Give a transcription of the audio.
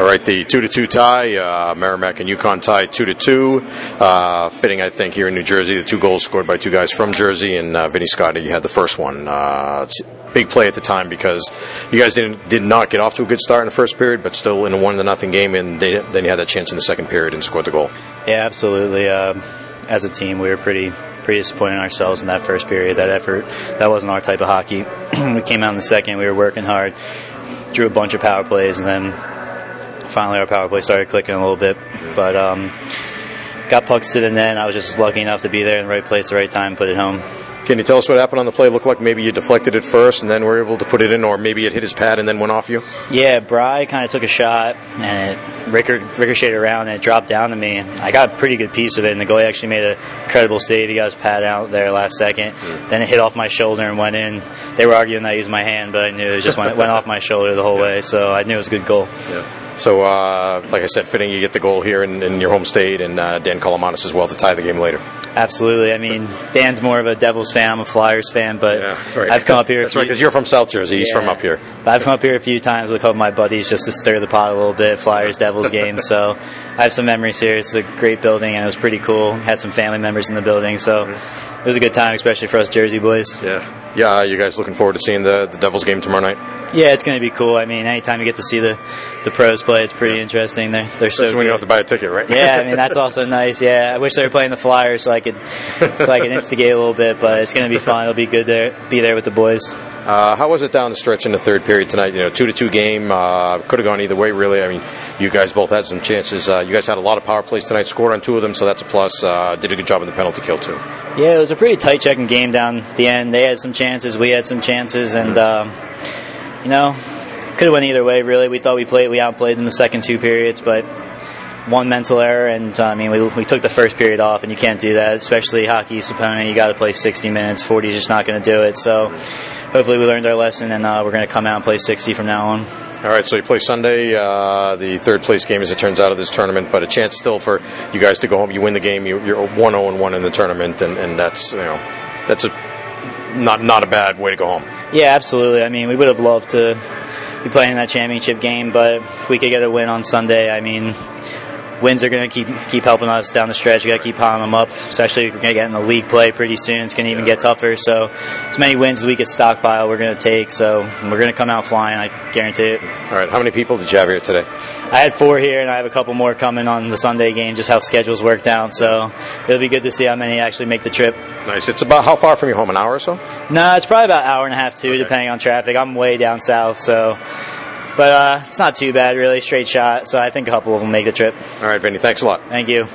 All right, the two to two tie, uh, Merrimack and UConn tie two to two. Uh, fitting, I think, here in New Jersey. The two goals scored by two guys from Jersey, and uh, Vinny Scotty had the first one. Uh, big play at the time because you guys didn't did not get off to a good start in the first period, but still in a one to nothing game, and they, then you had that chance in the second period and scored the goal. Yeah, absolutely. Um, as a team, we were pretty pretty disappointed in ourselves in that first period. That effort, that wasn't our type of hockey. we came out in the second, we were working hard, drew a bunch of power plays, and then finally our power play started clicking a little bit. But um, got pucks to the net. I was just lucky enough to be there in the right place, at the right time, put it home. Can you tell us what happened on the play? It Looked like maybe you deflected it first and then were able to put it in, or maybe it hit his pad and then went off you? Yeah, Bry kind of took a shot and it ricocheted around and it dropped down to me. I got a pretty good piece of it, and the goalie actually made an incredible save. He got his pad out there last second. Mm. Then it hit off my shoulder and went in. They were arguing that I used my hand, but I knew it just went, went off my shoulder the whole yeah. way, so I knew it was a good goal. Yeah. So, uh, like I said, fitting you get the goal here in, in your home state, and uh, Dan Kalamanis as well to tie the game later. Absolutely. I mean, Dan's more of a Devils fan, I'm a Flyers fan, but yeah, right. I've come up here. That's few, right, because you're from South Jersey. He's yeah, from up here. I've come up here a few times with a couple of my buddies just to stir the pot a little bit, Flyers Devils games. So I have some memories here. It's a great building, and it was pretty cool. Had some family members in the building, so it was a good time, especially for us Jersey boys. Yeah. Yeah, you guys looking forward to seeing the, the Devils game tomorrow night? Yeah, it's going to be cool. I mean, anytime you get to see the, the pros play, it's pretty yeah. interesting. They're they're Especially so. when you have to buy a ticket, right? yeah, I mean that's also nice. Yeah, I wish they were playing the Flyers so I could so I could instigate a little bit, but it's going to be fun. It'll be good there, be there with the boys. Uh, how was it down the stretch in the third period tonight? You know, two to two game. Uh, could have gone either way, really. I mean, you guys both had some chances. Uh, you guys had a lot of power plays tonight. Scored on two of them, so that's a plus. Uh, did a good job in the penalty kill too. Yeah, it was a pretty tight checking game down the end. They had some chances, we had some chances, and um, you know, could have went either way. Really, we thought we played, we outplayed them the second two periods, but one mental error, and uh, I mean, we, we took the first period off, and you can't do that, especially hockey's opponent. You got to play 60 minutes. 40 is just not going to do it. So hopefully we learned our lesson, and uh, we're going to come out and play 60 from now on. All right, so you play Sunday, uh, the third place game as it turns out of this tournament, but a chance still for you guys to go home. You win the game, you, are one zero and one in the tournament, and, and that's you know that's a not not a bad way to go home. Yeah, absolutely. I mean, we would have loved to be playing that championship game, but if we could get a win on Sunday, I mean, wins are going to keep keep helping us down the stretch. We got to keep piling them up, especially we're going to get in the league play pretty soon. It's going to even get tougher. So as many wins as we can stockpile, we're going to take. So we're going to come out flying. I guarantee it. All right. How many people did you have here today? I had four here, and I have a couple more coming on the Sunday game. Just how schedules worked out. So it'll be good to see how many actually make the trip. Nice. It's about how far from your home? An hour or so? No, it's probably about an hour and a half too, okay. depending on traffic. I'm way down south, so but uh, it's not too bad, really. Straight shot. So I think a couple of them make the trip. All right, Vinny. Thanks a lot. Thank you.